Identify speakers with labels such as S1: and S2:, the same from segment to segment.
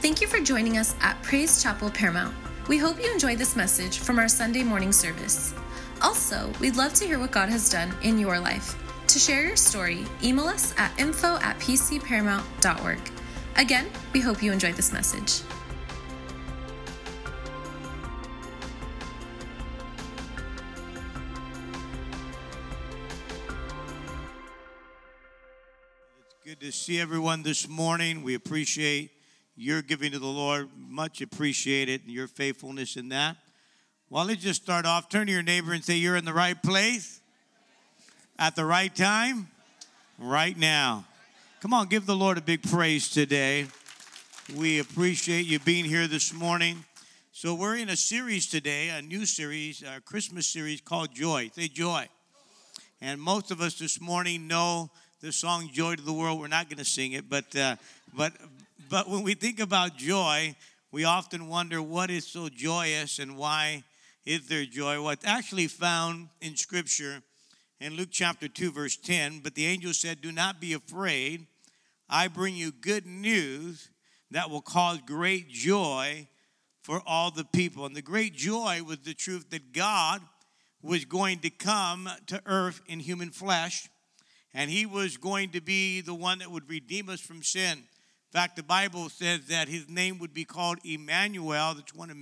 S1: Thank you for joining us at Praise Chapel Paramount. We hope you enjoy this message from our Sunday morning service. Also, we'd love to hear what God has done in your life. To share your story, email us at info at pcparamount.org. Again, we hope you enjoyed this message.
S2: It's good to see everyone this morning. We appreciate your giving to the Lord. Much appreciated and your faithfulness in that. Well, let's just start off. Turn to your neighbor and say, You're in the right place at the right time right now. Come on, give the Lord a big praise today. We appreciate you being here this morning. So, we're in a series today, a new series, a Christmas series called Joy. Say Joy. And most of us this morning know the song "Joy to the World." We're not going to sing it, but uh, but but when we think about joy, we often wonder what is so joyous and why is there joy? What's actually found in Scripture in Luke chapter two, verse ten. But the angel said, "Do not be afraid. I bring you good news that will cause great joy for all the people." And the great joy was the truth that God was going to come to earth in human flesh, and he was going to be the one that would redeem us from sin. In fact, the Bible says that his name would be called Emmanuel. That's one of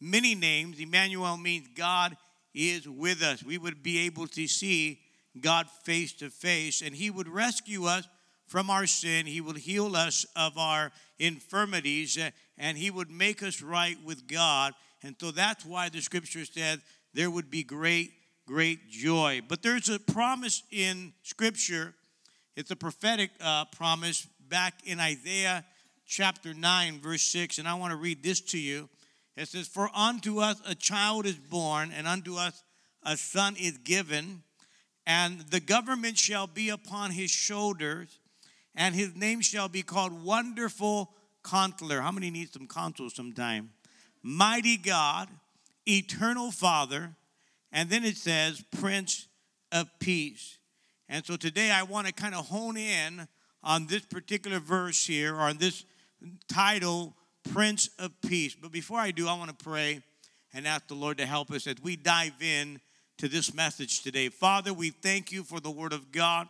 S2: many names. Emmanuel means God is with us. We would be able to see God face to face, and he would rescue us from our sin. He would heal us of our infirmities, uh, and he would make us right with God. And so that's why the scripture says there would be great, great joy. But there's a promise in Scripture, it's a prophetic uh, promise back in Isaiah chapter 9, verse 6. And I want to read this to you. It says, For unto us a child is born, and unto us a son is given, and the government shall be upon his shoulders, and his name shall be called Wonderful Counselor. How many need some counsel sometime? Mighty God eternal Father, and then it says Prince of Peace. And so today I want to kind of hone in on this particular verse here, or on this title, Prince of Peace. But before I do, I want to pray and ask the Lord to help us as we dive in to this message today. Father, we thank you for the Word of God.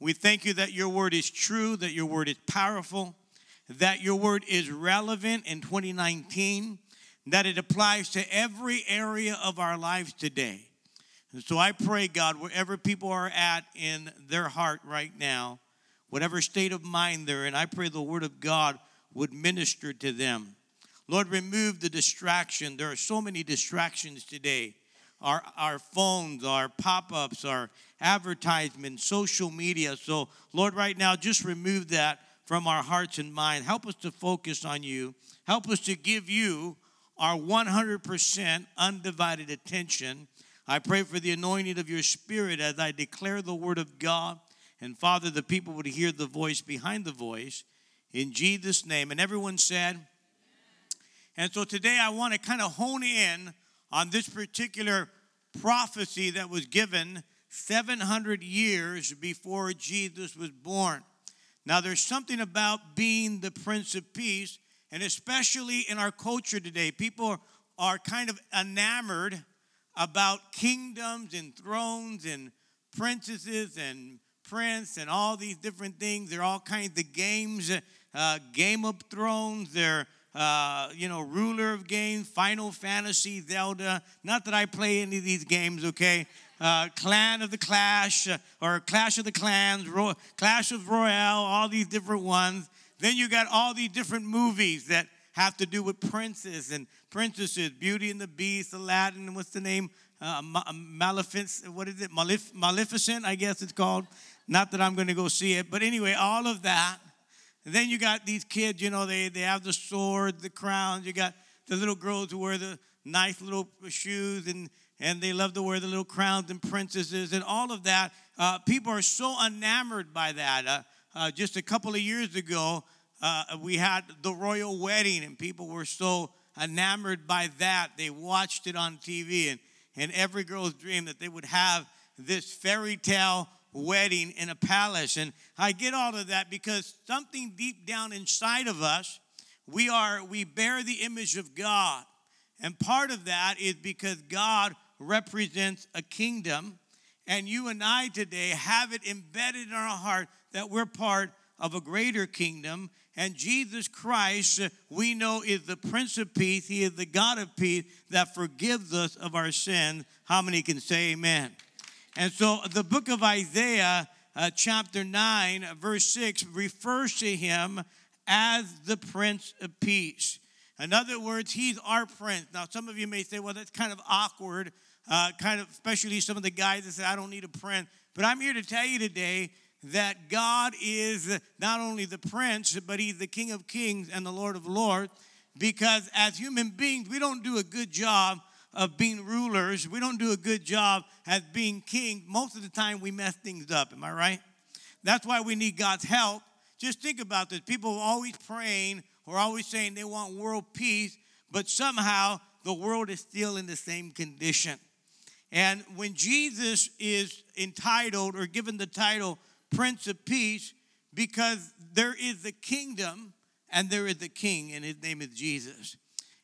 S2: We thank you that your Word is true, that your Word is powerful, that your Word is relevant in 2019 that it applies to every area of our lives today. And so I pray, God, wherever people are at in their heart right now, whatever state of mind they're in, I pray the Word of God would minister to them. Lord, remove the distraction. There are so many distractions today. Our, our phones, our pop ups, our advertisements, social media. So, Lord, right now, just remove that from our hearts and mind. Help us to focus on you. Help us to give you our 100% undivided attention. I pray for the anointing of your spirit as I declare the word of God. And Father, the people would hear the voice behind the voice in Jesus' name. And everyone said, and so today I want to kind of hone in on this particular prophecy that was given 700 years before Jesus was born. Now, there's something about being the Prince of Peace and especially in our culture today, people are kind of enamored about kingdoms and thrones and princesses and prince and all these different things. They're all kinds of games, uh, Game of Thrones. They're uh, you know, ruler of games, Final Fantasy, Zelda. Not that I play any of these games, okay? Uh, Clan of the Clash, uh, or Clash of the Clans, Ro- Clash of Royale, all these different ones. Then you got all these different movies that have to do with princes and princesses, Beauty and the Beast, Aladdin, what's the name? Uh, Maleficent, what is it? Malef- Maleficent, I guess it's called. Not that I'm going to go see it, but anyway, all of that. And then you got these kids, you know, they, they have the sword, the crowns. You got the little girls who wear the nice little shoes and, and they love to wear the little crowns and princesses and all of that. Uh, people are so enamored by that. Uh, uh, just a couple of years ago, uh, we had the royal wedding, and people were so enamored by that. They watched it on TV, and, and every girl's dream that they would have this fairy tale wedding in a palace. And I get all of that because something deep down inside of us, we are we bear the image of God. And part of that is because God represents a kingdom. And you and I today have it embedded in our heart that we're part of a greater kingdom. And Jesus Christ, we know, is the Prince of Peace. He is the God of peace that forgives us of our sins. How many can say amen? And so the book of Isaiah, uh, chapter 9, verse 6, refers to him as the Prince of Peace. In other words, he's our prince. Now, some of you may say, well, that's kind of awkward, uh, kind of, especially some of the guys that say, I don't need a prince. But I'm here to tell you today that God is not only the prince, but he's the King of kings and the Lord of lords. Because as human beings, we don't do a good job of being rulers. We don't do a good job at being king. Most of the time, we mess things up. Am I right? That's why we need God's help. Just think about this. People are always praying or always saying they want world peace, but somehow the world is still in the same condition. And when Jesus is entitled or given the title Prince of Peace, because there is a kingdom and there is a king, and his name is Jesus.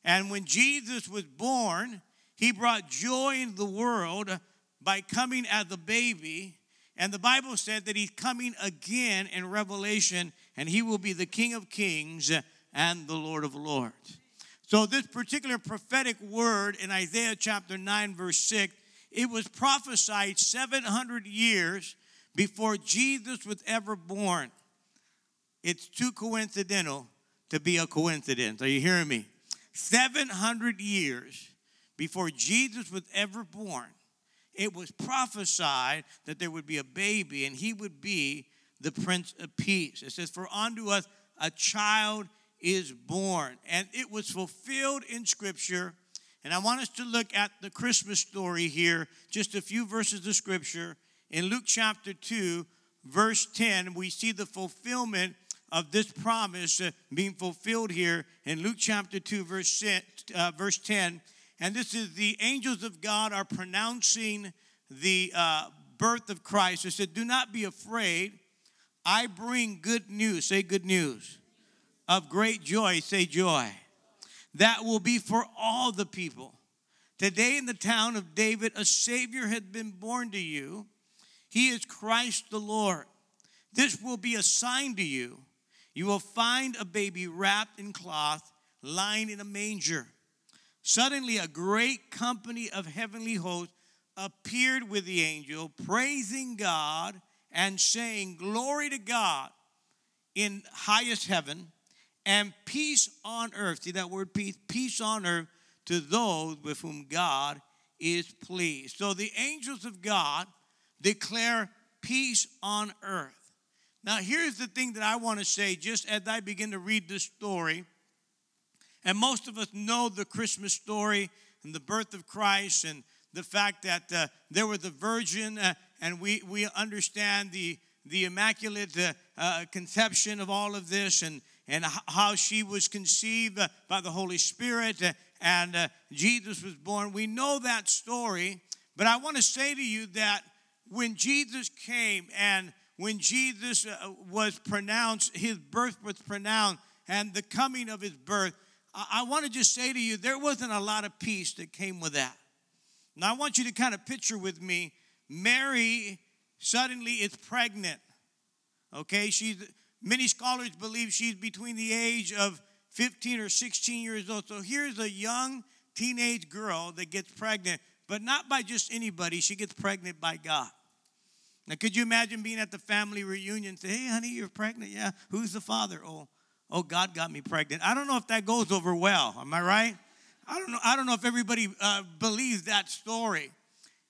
S2: And when Jesus was born, he brought joy into the world by coming as a baby. And the Bible said that he's coming again in Revelation, and he will be the King of Kings and the Lord of Lords. So, this particular prophetic word in Isaiah chapter 9, verse 6, it was prophesied 700 years before Jesus was ever born. It's too coincidental to be a coincidence. Are you hearing me? 700 years before Jesus was ever born, it was prophesied that there would be a baby and he would be the Prince of Peace. It says, For unto us a child is born. And it was fulfilled in Scripture. And I want us to look at the Christmas story here, just a few verses of Scripture. In Luke chapter 2, verse 10, we see the fulfillment of this promise uh, being fulfilled here in Luke chapter 2, verse, uh, verse 10. And this is the angels of God are pronouncing the uh, birth of Christ. They said, Do not be afraid. I bring good news. Say good news. Of great joy. Say joy. That will be for all the people. Today in the town of David, a Savior has been born to you. He is Christ the Lord. This will be a sign to you. You will find a baby wrapped in cloth, lying in a manger. Suddenly, a great company of heavenly hosts appeared with the angel, praising God and saying, Glory to God in highest heaven and peace on earth. See that word peace? Peace on earth to those with whom God is pleased. So the angels of God declare peace on earth. Now, here's the thing that I want to say just as I begin to read this story and most of us know the Christmas story and the birth of Christ and the fact that uh, there was a virgin, uh, and we, we understand the, the immaculate uh, uh conception of all of this and, and how she was conceived uh, by the Holy Spirit uh, and Jesus was born. We know that story, but I want to say to you that when Jesus came and when Jesus was pronounced, his birth was pronounced, and the coming of his birth, I want to just say to you, there wasn't a lot of peace that came with that. Now, I want you to kind of picture with me Mary suddenly is pregnant. Okay, she's many scholars believe she's between the age of 15 or 16 years old. So here's a young teenage girl that gets pregnant, but not by just anybody. She gets pregnant by God. Now, could you imagine being at the family reunion? Say, hey, honey, you're pregnant. Yeah. Who's the father? Oh, oh, God got me pregnant. I don't know if that goes over well. Am I right? I don't know. I don't know if everybody uh, believes that story.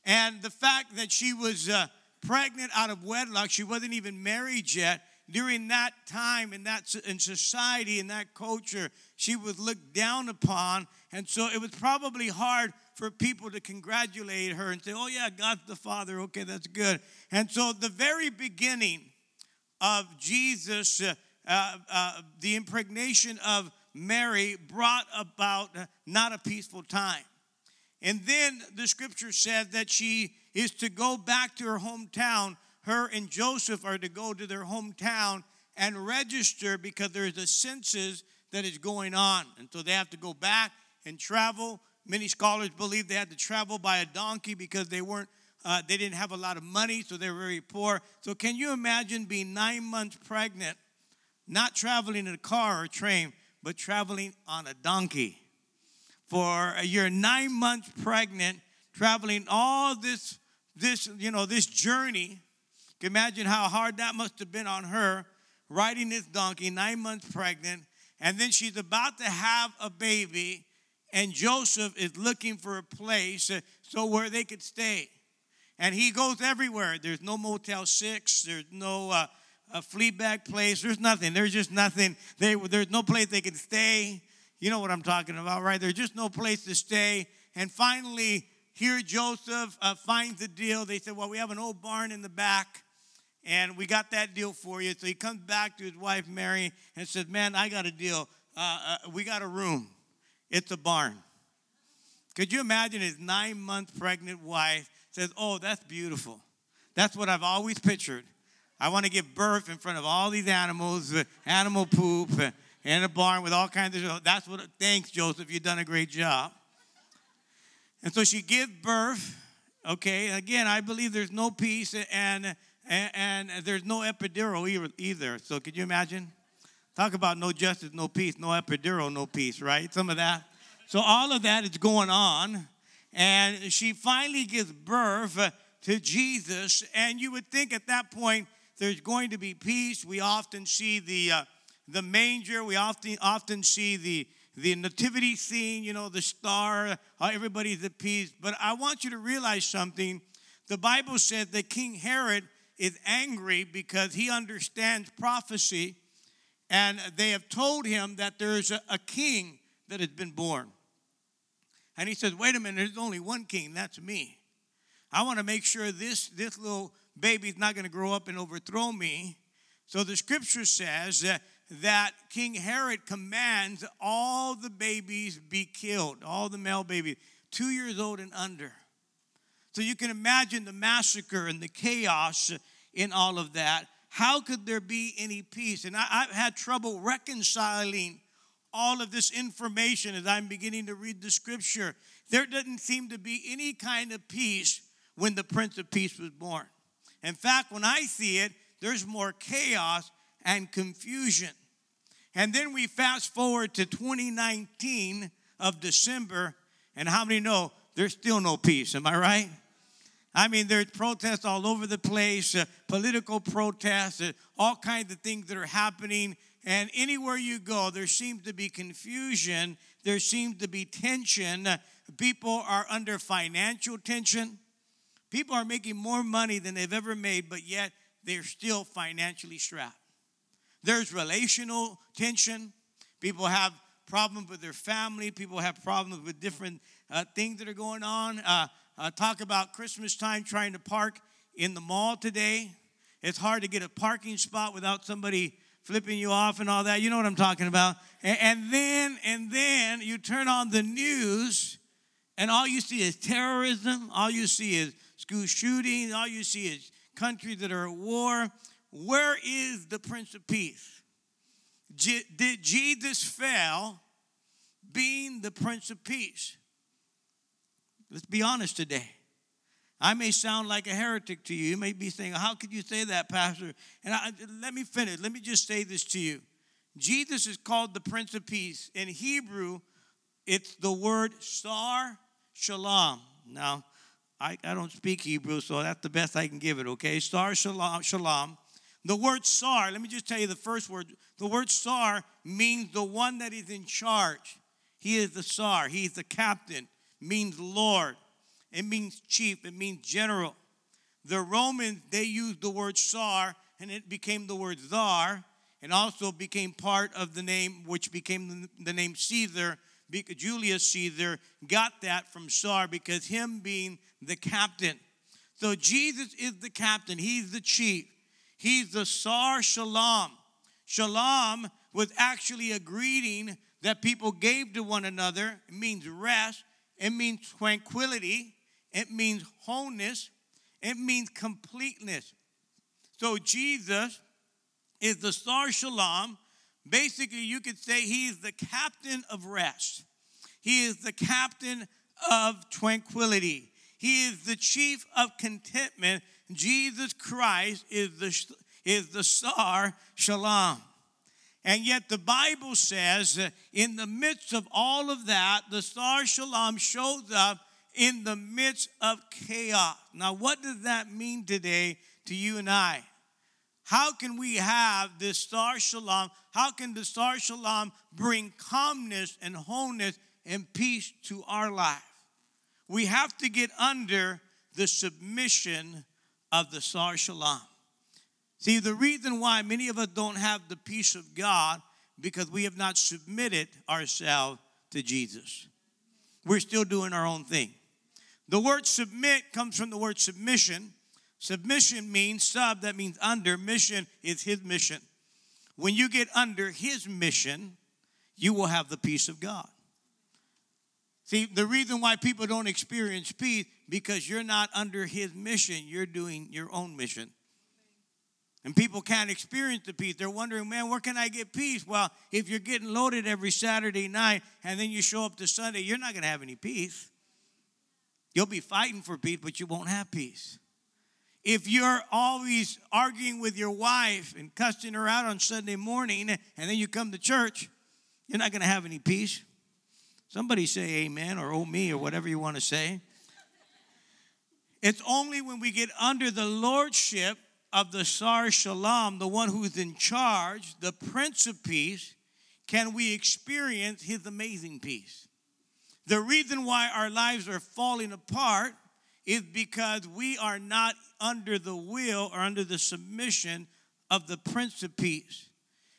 S2: And the fact that she was uh, pregnant out of wedlock, she wasn't even married yet. During that time in that in society in that culture, she was looked down upon, and so it was probably hard for people to congratulate her and say, "Oh yeah, God's the Father. Okay, that's good." And so the very beginning of Jesus. Uh, uh, uh, the impregnation of Mary brought about not a peaceful time. And then the scripture said that she is to go back to her hometown. Her and Joseph are to go to their hometown and register because there's a census that is going on. And so they have to go back and travel. Many scholars believe they had to travel by a donkey because they weren't uh, they didn't have a lot of money, so they were very poor. So, can you imagine being nine months pregnant, not traveling in a car or train, but traveling on a donkey? For you're nine months pregnant, traveling all this, this, you know, this journey. Can imagine how hard that must have been on her, riding this donkey, nine months pregnant, and then she's about to have a baby, and Joseph is looking for a place uh, so where they could stay and he goes everywhere. There's no Motel 6, there's no uh, a flea bag place, there's nothing. There's just nothing. They, there's no place they can stay. You know what I'm talking about, right? There's just no place to stay. And finally, here Joseph uh, finds a deal. They said, Well, we have an old barn in the back, and we got that deal for you. So he comes back to his wife, Mary, and says, Man, I got a deal. Uh, uh, we got a room, it's a barn. Could you imagine his nine month pregnant wife says, Oh, that's beautiful. That's what I've always pictured. I want to give birth in front of all these animals, animal poop, in a barn with all kinds of. That's what. Thanks, Joseph. You've done a great job. And so she gives birth. Okay. Again, I believe there's no peace and and, and there's no epidural either. So could you imagine? Talk about no justice, no peace, no epidural, no peace. Right? Some of that. So all of that is going on and she finally gives birth to Jesus. And you would think at that point there's going to be peace. We often see the uh, the manger. We often often see the the nativity scene. You know, the star. everybody's at peace. But I want you to realize something. The Bible says that King Herod is angry because he understands prophecy, and they have told him that there's a, a king that has been born. And he says, wait a minute, there's only one king, that's me. I want to make sure this, this little baby's not going to grow up and overthrow me. So the scripture says uh, that King Herod commands all the babies be killed, all the male babies, two years old and under. So you can imagine the massacre and the chaos in all of that. How could there be any peace? And I, have had trouble reconciling all of this information as I'm beginning to read the scripture, there doesn't seem to be any kind of peace when the Prince of Peace was born. In fact, when I see it, there's more chaos and confusion. And then we fast forward to 2019 of December, and how many know there's still no peace? Am I right? I mean, there's protests all over the place, uh, political protests, uh, all kinds of things that are happening and anywhere you go, there seems to be confusion, there seems to be tension. People are under financial tension. People are making more money than they've ever made, but yet they're still financially strapped. There's relational tension. People have problems with their family. People have problems with different uh, things that are going on. Uh, uh, talk about Christmas time trying to park in the mall today. It's hard to get a parking spot without somebody flipping you off and all that. You know what I'm talking about. And, and then, and then you turn on the news, and all you see is terrorism. All you see is school shootings. All you see is countries that are at war. Where is the Prince of Peace? Did Jesus fail being the Prince of Peace? Let's be honest today. I may sound like a heretic to you. You may be saying, How could you say that, Pastor? And I, let me finish. Let me just say this to you. Jesus is called the Prince of Peace. In Hebrew, it's the word sar shalom. Now, I, I don't speak Hebrew, so that's the best I can give it, okay? Sar shalom, shalom. The word sar, let me just tell you the first word. The word sar means the one that is in charge. He is the sar, he's the captain, means Lord. It means chief, it means general. The Romans, they used the word Tsar and it became the word Tsar and also became part of the name, which became the name Caesar. Julius Caesar got that from Tsar because him being the captain. So Jesus is the captain, he's the chief, he's the Tsar Shalom. Shalom was actually a greeting that people gave to one another. It means rest, it means tranquility, it means wholeness, it means completeness. So Jesus is the Sar Shalom Basically, you could say he is the captain of rest. He is the captain of tranquility. He is the chief of contentment. Jesus Christ is the, is the Sar Shalom. And yet the Bible says in the midst of all of that, the star Shalom shows up in the midst of chaos. Now, what does that mean today to you and I? How can we have this star shalom? How can the star shalom bring calmness and wholeness and peace to our life? We have to get under the submission of the star shalom. See, the reason why many of us don't have the peace of God because we have not submitted ourselves to Jesus. We're still doing our own thing. The word submit comes from the word submission. Submission means sub, that means under. Mission is his mission. When you get under his mission, you will have the peace of God. See, the reason why people don't experience peace because you're not under his mission, you're doing your own mission. And people can't experience the peace. They're wondering, man, where can I get peace? Well, if you're getting loaded every Saturday night and then you show up to Sunday, you're not going to have any peace. You'll be fighting for peace, but you won't have peace. If you're always arguing with your wife and cussing her out on Sunday morning and then you come to church, you're not going to have any peace. Somebody say amen or oh me or whatever you want to say. It's only when we get under the lordship of the Sar Shalom, the one who's in charge, the Prince of Peace, can we experience his amazing peace. The reason why our lives are falling apart is because we are not under the will or under the submission of the Prince of Peace.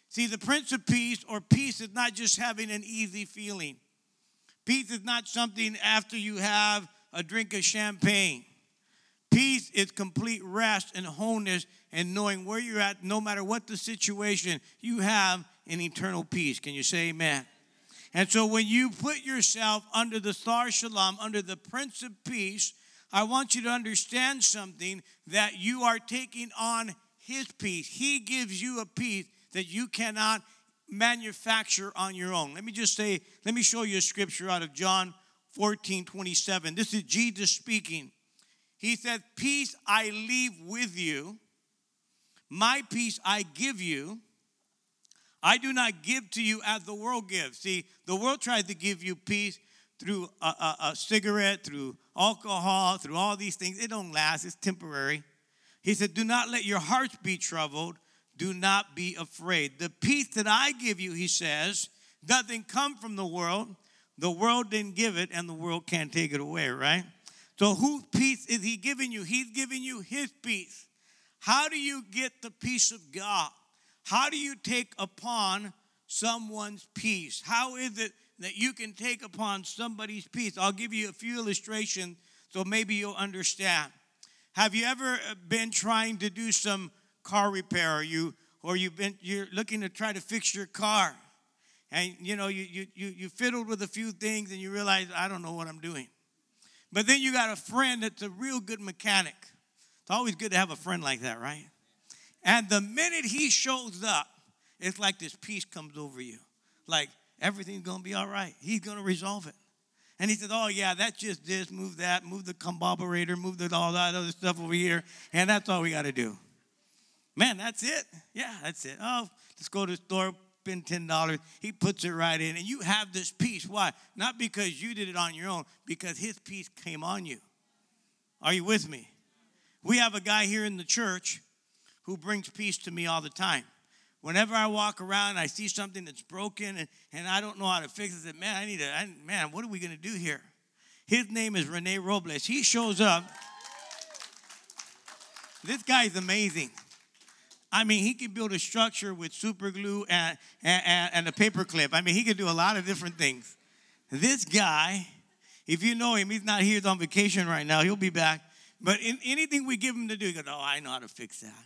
S2: See, the Prince of Peace or peace is not just having an easy feeling. Peace is not something after you have a drink of champagne. Peace is complete rest and wholeness and knowing where you're at, no matter what the situation, you have an eternal peace. Can you say amen? And so when you put yourself under the Sar Shalom, under the Prince of Peace, I want you to understand something that you are taking on his peace. He gives you a peace that you cannot manufacture on your own. Let me just say, let me show you a scripture out of John 14 27. This is Jesus speaking. He said, Peace I leave with you, my peace I give you. I do not give to you as the world gives. See, the world tries to give you peace through a, a, a, cigarette, through alcohol, through all these things. It don't last, it's temporary. He said, Do not let your hearts be troubled. Do not be afraid. The peace that I give you, he says, doesn't come from the world. The world didn't give it, and the world can't take it away, right? So, whose peace is he giving you? He's giving you his peace. How do you get the peace of God? How do you take upon someone's peace? How is it that you can take upon somebody's peace? I'll give you a few illustrations so maybe you'll understand. Have you ever uh, been trying to do some car repair or you or you've been you're looking to try to fix your car and you know you you you, you fiddled with a few things and you realize I don't know what I'm doing. But then you got a friend that's a real good mechanic. It's always good to have a friend like that, right? And the minute he shows up, it's like this peace comes over you. Like everything's gonna be all right. He's gonna resolve it. And he said, Oh, yeah, that's just this, move that, move the comboberator, move the, all that other stuff over here, and that's all we gotta do. Man, that's it. Yeah, that's it. Oh, let's go to the store, spend $10. He puts it right in, and you have this peace. Why? Not because you did it on your own, because his peace came on you. Are you with me? We have a guy here in the church who brings peace to me all the time. Whenever I walk around I see something that's broken and, and I don't know how to fix it, I say, man, I need to, I, man, what are we going to do here? His name is Rene Robles. He shows up. This guy is amazing. I mean, he can build a structure with super glue and, and, and a paper clip. I mean, he can do a lot of different things. This guy, if you know him, he's not here, he's on vacation right now. He'll be back. But in anything we give him to do, he goes, Oh, I know how to fix that.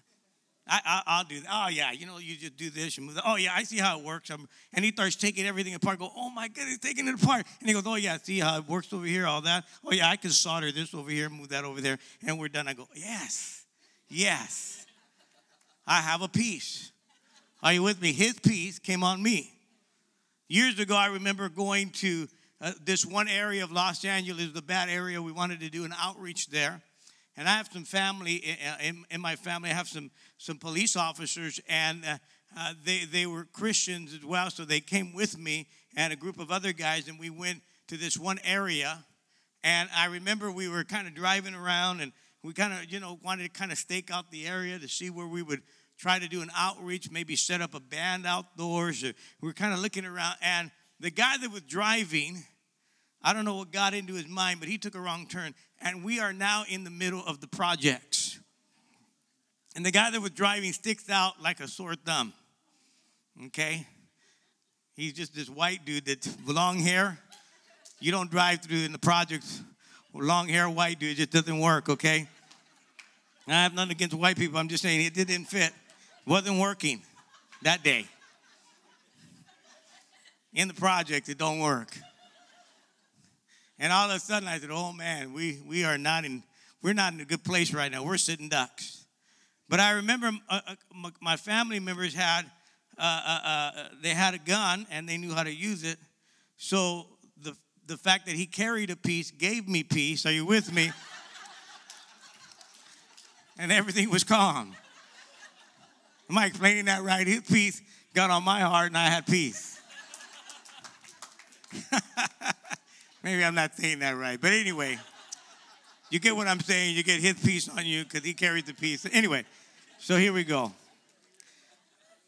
S2: I, will do that. Oh, yeah, you know, you just do this, you move that. Oh, yeah, I see how it works. I'm, and he starts taking everything apart. Go, oh, my goodness, taking it apart. And he goes, oh, yeah, see how it works over here, all that. Oh, yeah, I can solder this over here, move that over there, and we're done. I go, yes, yes. I have a peace. Are you with me? His peace came on me. Years ago, I remember going to uh, this one area of Los Angeles, the bad area. We wanted to do an outreach there. And I have some family in, in, in my family. I have some, some police officers, and uh, uh, they, they were Christians as well. So they came with me and a group of other guys, and we went to this one area. And I remember we were kind of driving around, and we kind of, you know, wanted to kind of stake out the area to see where we would try to do an outreach, maybe set up a band outdoors. we were kind of looking around, and the guy that was driving, I don't know what got into his mind, but he took a wrong turn, and we are now in the middle of the projects. And the guy that was driving sticks out like a sore thumb. Okay? He's just this white dude that's long hair. You don't drive through in the projects long hair white dude. Just doesn't work, okay? I have nothing against white people. I'm just saying it didn't fit It wasn't working that day. In the project, it don't work. And all of a sudden, I said, "Oh man, we we are not in we're not in a good place right now. We're sitting ducks." But I remember uh, uh, my family members had uh, uh, uh, they had a gun and they knew how to use it. So the the fact that he carried a piece gave me peace. Are you with me? and everything was calm. Am I explaining that right? His peace got on my heart and I had peace. Maybe I'm not saying that right. But anyway, you get what I'm saying. You get his peace on you because he carries the peace. Anyway, so here we go.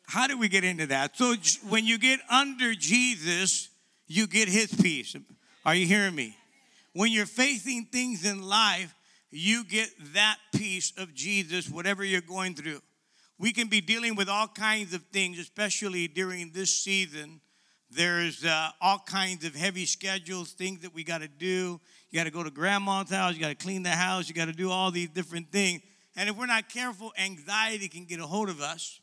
S2: How do we get into that? So when you get under Jesus, you get his peace. Are you hearing me? When you're facing things in life, you get that peace of Jesus, whatever you're going through. We can be dealing with all kinds of things, especially during this season. There's uh, all kinds of heavy schedules, things that we got to do. You got to go to grandma's house, you got to clean the house, you got to do all these different things. And if we're not careful, anxiety can get a hold of us.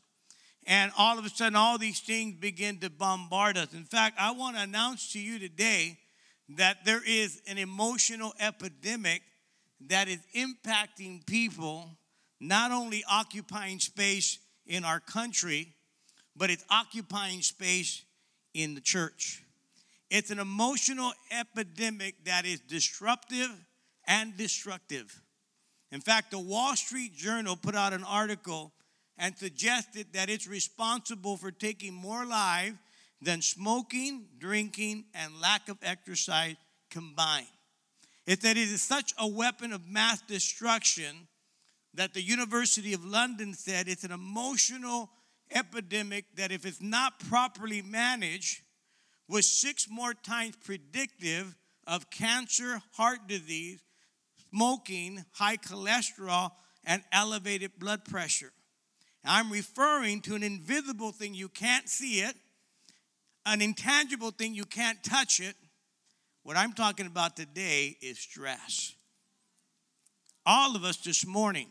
S2: And all of a sudden, all these things begin to bombard us. In fact, I want to announce to you today that there is an emotional epidemic that is impacting people not only occupying space in our country, but it's occupying space in the church. It's an emotional epidemic that is disruptive and destructive. In fact, the Wall Street Journal put out an article and suggested that it's responsible for taking more lives than smoking, drinking, and lack of exercise combined. It said it is such a weapon of mass destruction that the University of London said it's an emotional epidemic that, if it's not properly managed, was six more times predictive of cancer, heart disease, smoking, high cholesterol, and elevated blood pressure. I'm referring to an invisible thing, you can't see it, an intangible thing, you can't touch it. What I'm talking about today is stress. All of us this morning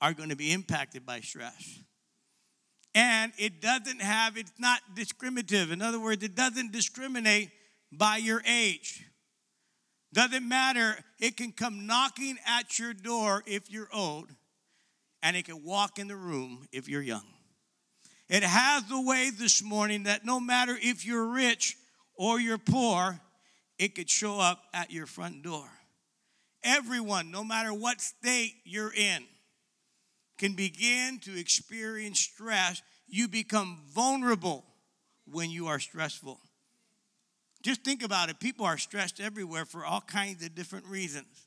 S2: are going to be impacted by stress. And it doesn't have, it's not discriminative. In other words, it doesn't discriminate by your age. Doesn't matter, it can come knocking at your door if you're old, and it can walk in the room if you're young. It has the way this morning that no matter if you're rich or you're poor, it could show up at your front door. Everyone, no matter what state you're in, can begin to experience stress, you become vulnerable when you are stressful. Just think about it. People are stressed everywhere for all kinds of different reasons.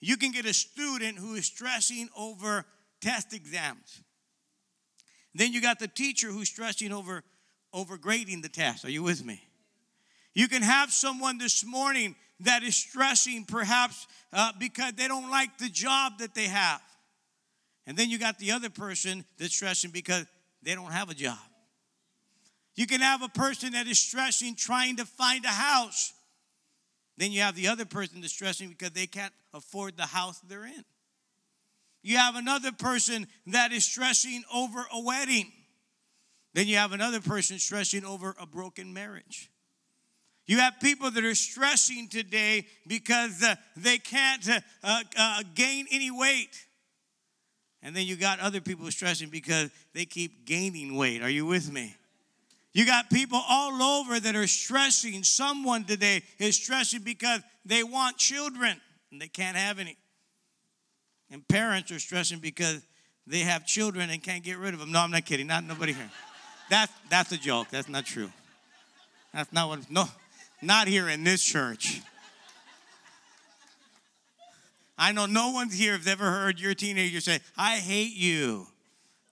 S2: You can get a student who is stressing over test exams. Then you got the teacher who's stressing over, over grading the test. Are you with me? You can have someone this morning that is stressing perhaps uh, because they don't like the job that they have. And then you got the other person that's stressing because they don't have a job. You can have a person that is stressing trying to find a house. Then you have the other person that's stressing because they can't afford the house they're in. You have another person that is stressing over a wedding. Then you have another person stressing over a broken marriage. You have people that are stressing today because uh, they can't uh, uh, gain any weight. And then you got other people stressing because they keep gaining weight. Are you with me? You got people all over that are stressing. Someone today is stressing because they want children and they can't have any. And parents are stressing because they have children and can't get rid of them. No, I'm not kidding. Not nobody here. That's that's a joke. That's not true. That's not what. No, not here in this church. I know no one here has ever heard your teenager say, I hate you.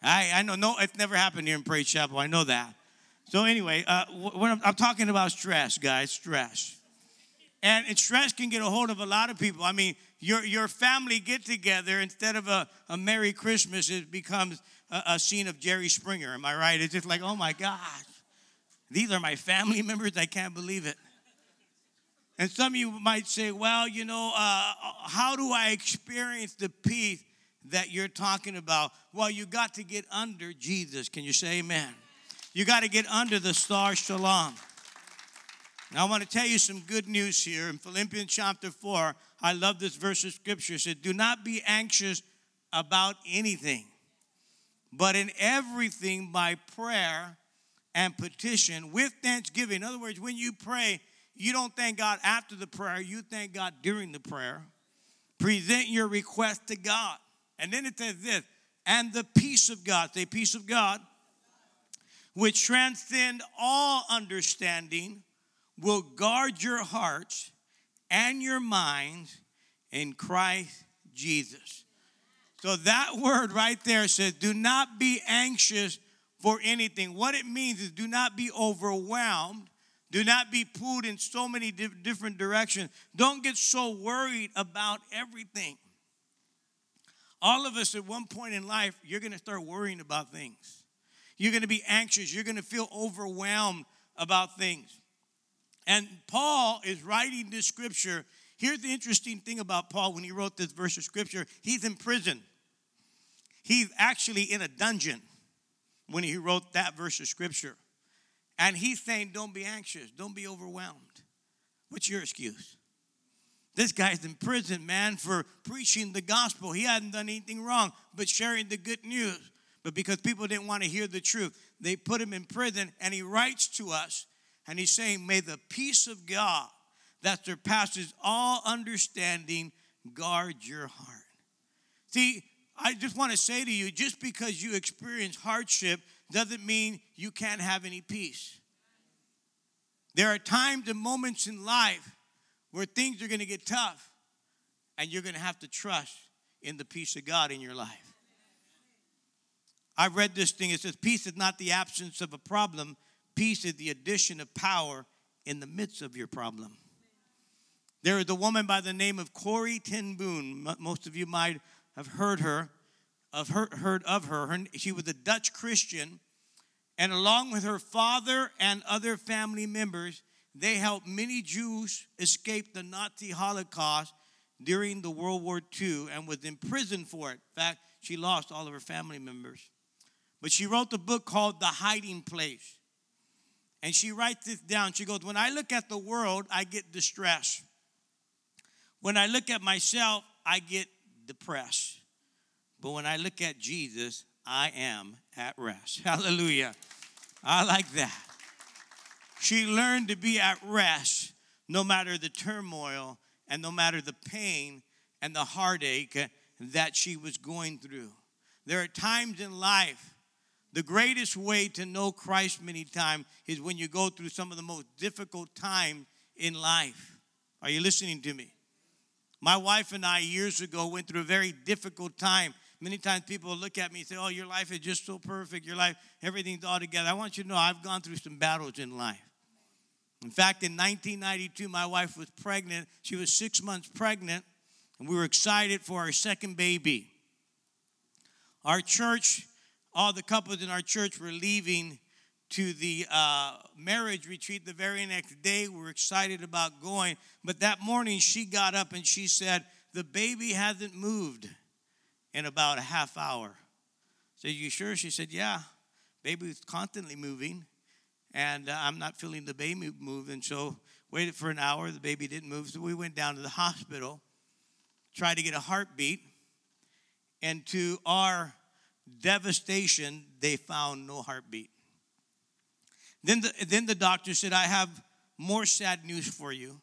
S2: I, I know, no, it's never happened here in Praise Chapel. I know that. So, anyway, uh, what I'm, I'm talking about stress, guys, stress. And, and, stress can get a hold of a lot of people. I mean, your, your family get together, instead of a, a Merry Christmas, it becomes a, a scene of Jerry Springer. Am I right? It's just like, oh my gosh, these are my family members. I can't believe it. And some of you might say, well, you know, uh, how do I experience the peace that you're talking about? Well, you got to get under Jesus. Can you say amen? You got to get under the star shalom. Now, I want to tell you some good news here. In Philippians chapter 4, I love this verse of scripture. It said, Do not be anxious about anything, but in everything by prayer and petition with thanksgiving. In other words, when you pray, you don't thank God after the prayer, you thank God during the prayer. Present your request to God. And then it says this, and the peace of God, say peace of God, which transcend all understanding, will guard your hearts and your minds in Christ Jesus. So that word right there says, do not be anxious for anything. What it means is do not be overwhelmed do not be pulled in so many different directions. Don't get so worried about everything. All of us at one point in life, you're going to start worrying about things. You're going to be anxious. You're going to feel overwhelmed about things. And Paul is writing this scripture. Here's the interesting thing about Paul when he wrote this verse of scripture he's in prison. He's actually in a dungeon when he wrote that verse of scripture. And he's saying, Don't be anxious, don't be overwhelmed. What's your excuse? This guy's in prison, man, for preaching the gospel. He hadn't done anything wrong but sharing the good news. But because people didn't want to hear the truth, they put him in prison. And he writes to us and he's saying, May the peace of God that surpasses all understanding guard your heart. See, I just want to say to you just because you experience hardship doesn't mean you can't have any peace. There are times and moments in life where things are going to get tough, and you're going to have to trust in the peace of God in your life. I read this thing. It says, Peace is not the absence of a problem, peace is the addition of power in the midst of your problem. There is a woman by the name of Corrie ten Boom. Most of you might have heard her of her, heard of her. her. She was a Dutch Christian, and along with her father and other family members, they helped many Jews escape the Nazi Holocaust during the World War II and was imprisoned for it. In fact, she lost all of her family members. But she wrote the book called The Hiding Place. And she writes this down. She goes, When I look at the world, I get distressed. When I look at myself, I get depressed. But when I look at Jesus, I am at rest. Hallelujah. I like that. She learned to be at rest no matter the turmoil and no matter the pain and the heartache that she was going through. There are times in life, the greatest way to know Christ many times is when you go through some of the most difficult times in life. Are you listening to me? My wife and I, years ago, went through a very difficult time Many times people look at me and say, Oh, your life is just so perfect. Your life, everything's all together. I want you to know I've gone through some battles in life. In fact, in 1992, my wife was pregnant. She was six months pregnant, and we were excited for our second baby. Our church, all the couples in our church were leaving to the uh, marriage retreat the very next day. We were excited about going. But that morning, she got up and she said, The baby hasn't moved in about a half hour. Said, You sure? She said, Yeah. Baby was constantly moving, and uh, I'm not feeling the baby move. And so waited for an hour. The baby didn't move. So we went down to the hospital, tried to get a heartbeat. and to our devastation, they found no heartbeat. Then the, then the doctor said, I have more sad news for you.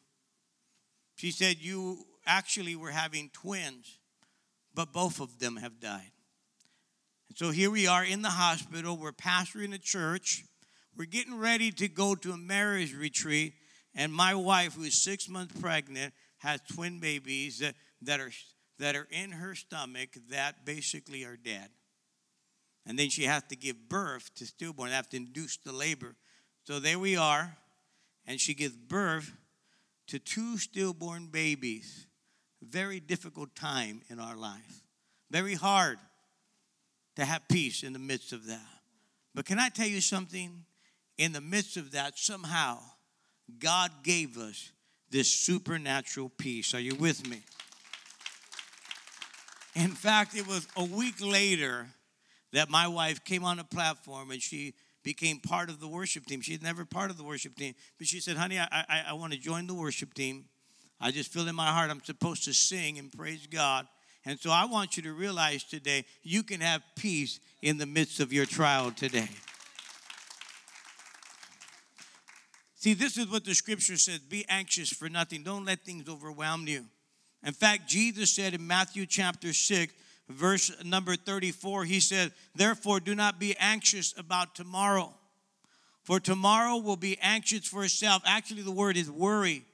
S2: She said, You actually were having twins, but both of them have died. And so here we are in the hospital. We're pastoring a church. We're getting ready to go to a marriage retreat. And my wife, who is six months pregnant, has twin babies that, that, are, that are in her stomach that basically are dead. And then she has to give birth to stillborn, have to induce the labor. So there we are, and she gives birth to two stillborn babies. Very difficult time in our life. Very hard to have peace in the midst of that. But can I tell you something? In the midst of that, somehow, God gave us this supernatural peace. Are you with me? In fact, it was a week later that my wife came on a platform and she became part of the worship team. She's never part of the worship team, but she said, "Honey, I, I, I want to join the worship team. I just feel in my heart I'm supposed to sing and praise God." And so I want you to realize today you can have peace in the midst of your trial today. See, this is what the scripture says be anxious for nothing, don't let things overwhelm you. In fact, Jesus said in Matthew chapter 6, verse number 34, he said, Therefore, do not be anxious about tomorrow, for tomorrow will be anxious for itself. Actually, the word is worry.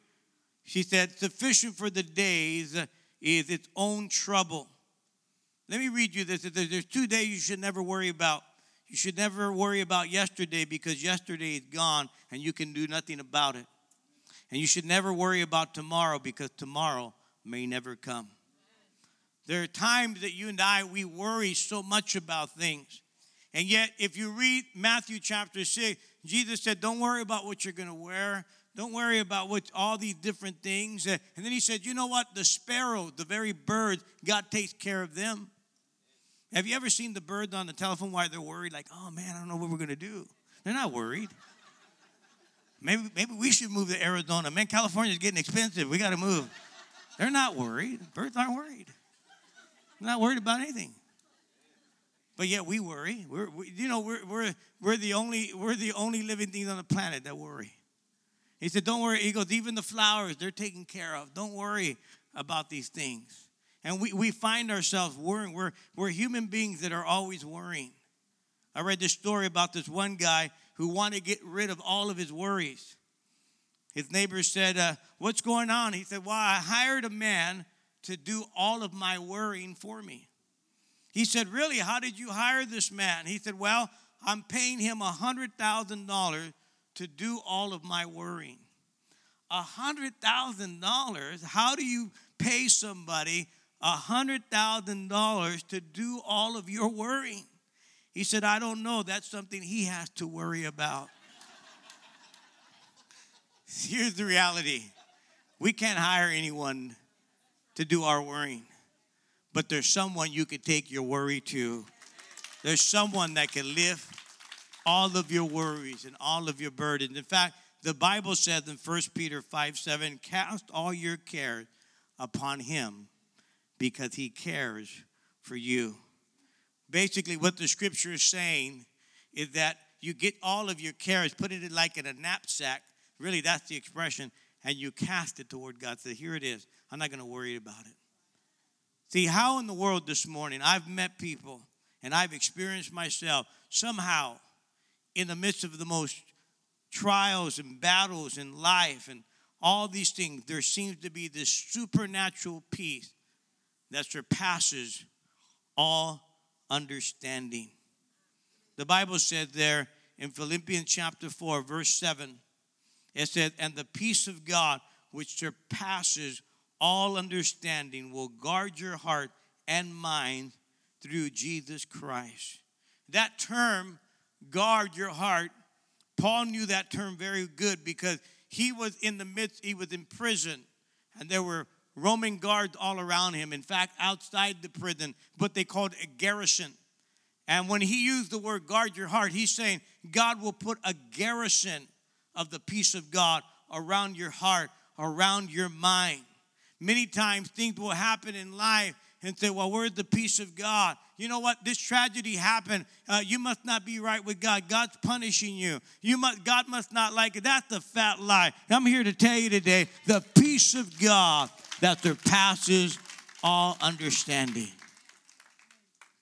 S2: She said, Sufficient for the days is its own trouble. Let me read you this. There's two days you should never worry about. You should never worry about yesterday because yesterday is gone and you can do nothing about it. And you should never worry about tomorrow because tomorrow may never come. There are times that you and I, we worry so much about things. And yet, if you read Matthew chapter 6, Jesus said, Don't worry about what you're going to wear. Don't worry about what all these different things. And then he said, You know what? The sparrow, the very birds, God takes care of them. Have you ever seen the birds on the telephone while they're worried? Like, oh man, I don't know what we're to do. They're not worried. Maybe, maybe we should move to Arizona. Man, California's getting expensive. We got to move. They're not worried. Birds aren't worried. They're not worried about anything. But yet we worry. We're, we, you know, we're, we're, we're, the only, we're the only living things on the planet that worry. He said, Don't worry. He goes, Even the flowers, they're taken care of. Don't worry about these things. And we, we find ourselves worrying. We're, we're human beings that are always worrying. I read this story about this one guy who wanted to get rid of all of his worries. His neighbor said, uh, What's going on? He said, Well, I hired a man to do all of my worrying for me. He said, Really? How did you hire this man? He said, Well, I'm paying him a $100,000 to do all of my worrying. A $100,000? How do you pay somebody a $100,000 to do all of your worrying? He said, I don't know. That's something he has to worry about. Here's the reality we can't hire anyone to do our worrying. But there's someone you could take your worry to. There's someone that can lift all of your worries and all of your burdens. In fact, the Bible says in 1 Peter 5 7, cast all your cares upon him because he cares for you. Basically, what the scripture is saying is that you get all of your cares, put it like in a knapsack. Really, that's the expression and you cast it toward God. Say, here it is. I'm not going to worry about it. See, how in the world this morning I've met people and I've experienced myself somehow in the midst of the most trials and battles in life and all these things, there seems to be this supernatural peace that surpasses all understanding. The Bible said there in Philippians chapter 4, verse 7, it said, And the peace of God, which surpasses all understanding, will guard your heart and mind through Jesus Christ. That term, guard your heart, Paul knew that term very good because he was in the midst, he was in prison, and there were Roman guards all around him. In fact, outside the prison, what they called a garrison. And when he used the word guard your heart, he's saying God will put a garrison of the peace of God around your heart, around your mind. Many times things will happen in life and say, Well, where's the peace of God? You know what? This tragedy happened. Uh, you must not be right with God. God's punishing you. You must. God must not like it. That's a fat lie. I'm here to tell you today the peace of God that surpasses all understanding.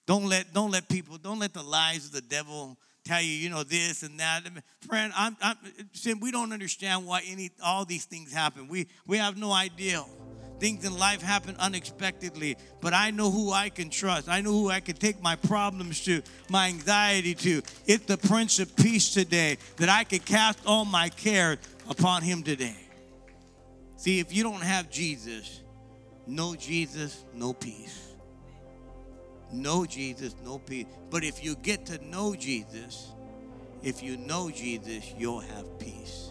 S2: Don't let don't let people don't let the lies of the devil tell you you know this and that. Friend, I'm, I'm we don't understand why any all these things happen. We we have no idea. Things in life happen unexpectedly, but I know who I can trust. I know who I can take my problems to, my anxiety to. It's the Prince of Peace today that I can cast all my care upon Him today. See, if you don't have Jesus, no Jesus, no peace. No Jesus, no peace. But if you get to know Jesus, if you know Jesus, you'll have peace.